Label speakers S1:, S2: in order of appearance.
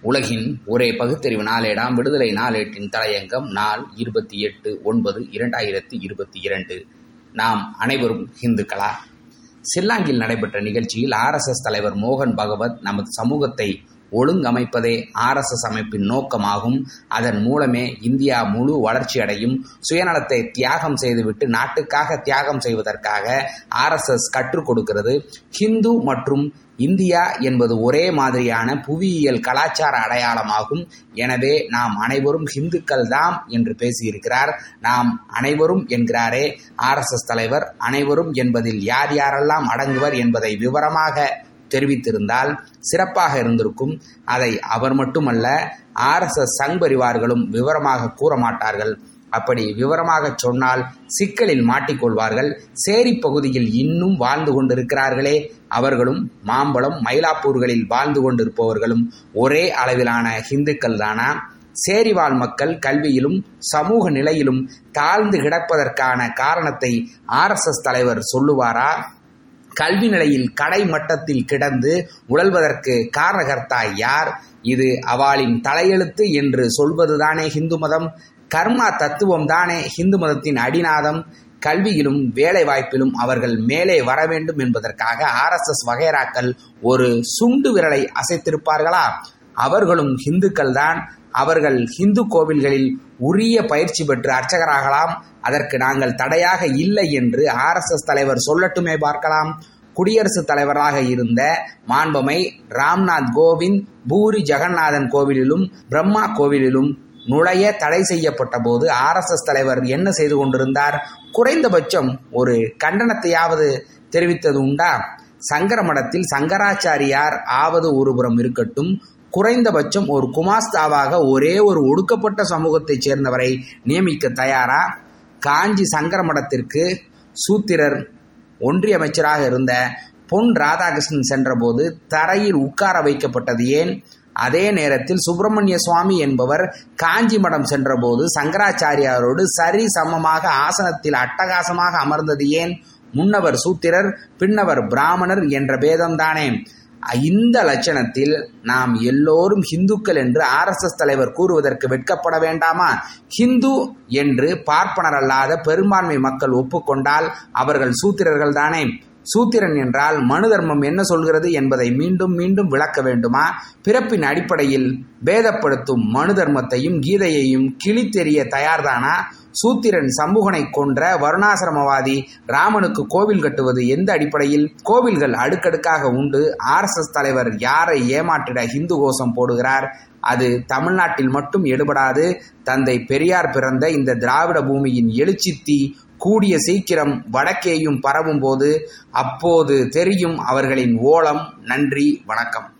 S1: உலகின் ஒரே பகுத்தறிவு நாளேடாம். விடுதலை நாளேட்டின் தலையங்கம் நாள் இருபத்தி எட்டு ஒன்பது இரண்டாயிரத்தி இருபத்தி இரண்டு. நாம் அனைவரும் இந்துக்களா சில்லாங்கில் நடைபெற்ற நிகழ்ச்சியில் ஆர்எஸ்எஸ் தலைவர் மோகன் பகவத் நமது சமூகத்தை ஒழுங்கமைப்பதே ஆர்எஸ்எஸ் அமைப்பின் நோக்கமாகும். அதன் மூலமே இந்தியா முழு வளர்ச்சியடையும். சுயநலத்தை தியாகம் செய்துவிட்டு நாட்டுக்காக தியாகம் செய்வதற்காக ஆர்எஸ்எஸ் கற்றுக் கொடுக்கிறது. ஹிந்து மற்றும் இந்தியா என்பது ஒரே மாதிரியான புவியியல் கலாச்சார அடையாளமாகும். எனவே நாம் அனைவரும் ஹிந்துக்கள் தாம் என்று பேசியிருக்கிறார். நாம் அனைவரும் என்கிறாரே ஆர்எஸ்எஸ் தலைவர் அனைவரும் என்பதில் யார் யாரெல்லாம் அடங்குவர் என்பதை விவரமாக தெரிவித்திருந்தால் சிறப்பாக இருந்திருக்கும். அதை அவர் மட்டுமல்ல ஆர்எஸ்எஸ் சங் பரிவார்களும் விவரமாக கூற மாட்டார்கள். அப்படி விவரமாக சொன்னால் சிக்கலில் மாட்டிக்கொள்வார்கள். சேரி பகுதியில் இன்னும் வாழ்ந்து கொண்டிருக்கிறார்களே. அவர்களும் மாம்பழம் மயிலாப்பூர்களில் வாழ்ந்து கொண்டிருப்பவர்களும் ஒரே அளவிலான ஹிந்துக்கள் தானா? சேரிவாழ் மக்கள் கல்வியிலும் சமூக நிலையிலும் தாழ்ந்து கிடப்பதற்கான காரணத்தை ஆர்எஸ்எஸ் தலைவர் சொல்லுவாரா? கல்வி நிலையில் கடை மட்டத்தில் கிடந்து உழல்வதற்கு காரணகர்த்தா யார்? இது அவளின் தலையெழுத்து என்று சொல்வதுதானே ஹிந்து மதம்? கர்மா தத்துவம் தானே ஹிந்து மதத்தின் அடிநாதம்? கல்வியிலும் வேலை வாய்ப்பிலும் அவர்கள் மேலே வர வேண்டும் என்பதற்காக ஆர்எஸ்எஸ் வகைராக்கள் ஒரு சுண்டு விரலை அசைத்திருப்பார்களா? அவர்களும் ஹிந்துக்கள் தான் அவர்கள் ஹிந்து கோவில்களில் உரிய பயிற்சி பெற்று அர்ச்சகராகலாம். அதற்கு நாங்கள் தடையாக இல்லை என்று ஆர்எஸ்எஸ் தலைவர் சொல்லட்டுமே பார்க்கலாம். குடியரசுத் தலைவராக இருந்த மாண்பமை ராம்நாத் கோவிந்த் பூரி ஜெகநாதன் கோவிலிலும் பிரம்மா கோவிலிலும் நுழைய தடை செய்யப்பட்ட போது ஆர்எஸ்எஸ் தலைவர் என்ன செய்து கொண்டிருந்தார்? குறைந்தபட்சம் ஒரு கண்டனத்தையாவது தெரிவித்தது உண்டா? சங்கர மடத்தில் சங்கராச்சாரியார் ஆவது ஒருபுறம் இருக்கட்டும் குறைந்தபட்சம் ஒரு குமாஸ்தாவாக ஒரே ஒரு ஒடுக்கப்பட்ட சமூகத்தைச் சேர்ந்தவரை நியமிக்க தயாரா? காஞ்சி சங்கர மடத்திற்கு சூத்திரர் ஒன்றிய அமைச்சராக இருந்த பொன் ராதாகிருஷ்ணன் சென்றபோது தரையில் உட்கார வைக்கப்பட்டது ஏன்? அதே நேரத்தில் சுப்பிரமணிய சுவாமி என்பவர் காஞ்சி மடம் சென்றபோது சங்கராச்சாரியாரோடு சரி சமமாக ஆசனத்தில் அட்டகாசமாக அமர்ந்தது ஏன்? முன்னவர் சூத்திரர் பின்னவர் பிராமணர் என்ற பேதம்தானே. இந்த லட்சணத்தில் நாம் எல்லோரும் ஹிந்துக்கள் என்று ஆர்எஸ்எஸ் தலைவர் கூறுவதற்கு வெட்கப்பட வேண்டாமா? ஹிந்து என்று பார்ப்பனர் அல்லாத பெரும்பான்மை மக்கள் ஒப்புக்கொண்டால் அவர்கள் சூத்திரர்கள் தானே சூத்திரன் என்றால் மனு தர்மம் என்ன சொல்கிறது என்பதை மீண்டும் மீண்டும் விளக்க வேண்டுமா? பிறப்பின் அடிப்படையில் பேதப்படுத்தும் மனு தர்மத்தையும் கீதையையும் கிழித்தெறிய தயார்தானா? சூத்திரன் சமூகனை கொன்ற வருணாசிரமவாதி ராமனுக்கு கோவில் கட்டுவது எந்த அடிப்படையில்? கோவில்கள் அடுக்கடுக்காக உண்டு. ஆர்எஸ்எஸ் தலைவர் யாரை ஏமாற்றிட ஹிந்து கோஷம் போடுகிறார்? அது தமிழ்நாட்டில் மட்டும் எடுபடாது. தந்தை பெரியார் பிறந்த இந்த திராவிட பூமியின் எழுச்சி தீ கூடிய சீக்கிரம் வடக்கேயும் பரவும் போது அப்போது தெரியும் அவர்களின் ஓலம். நன்றி வணக்கம்.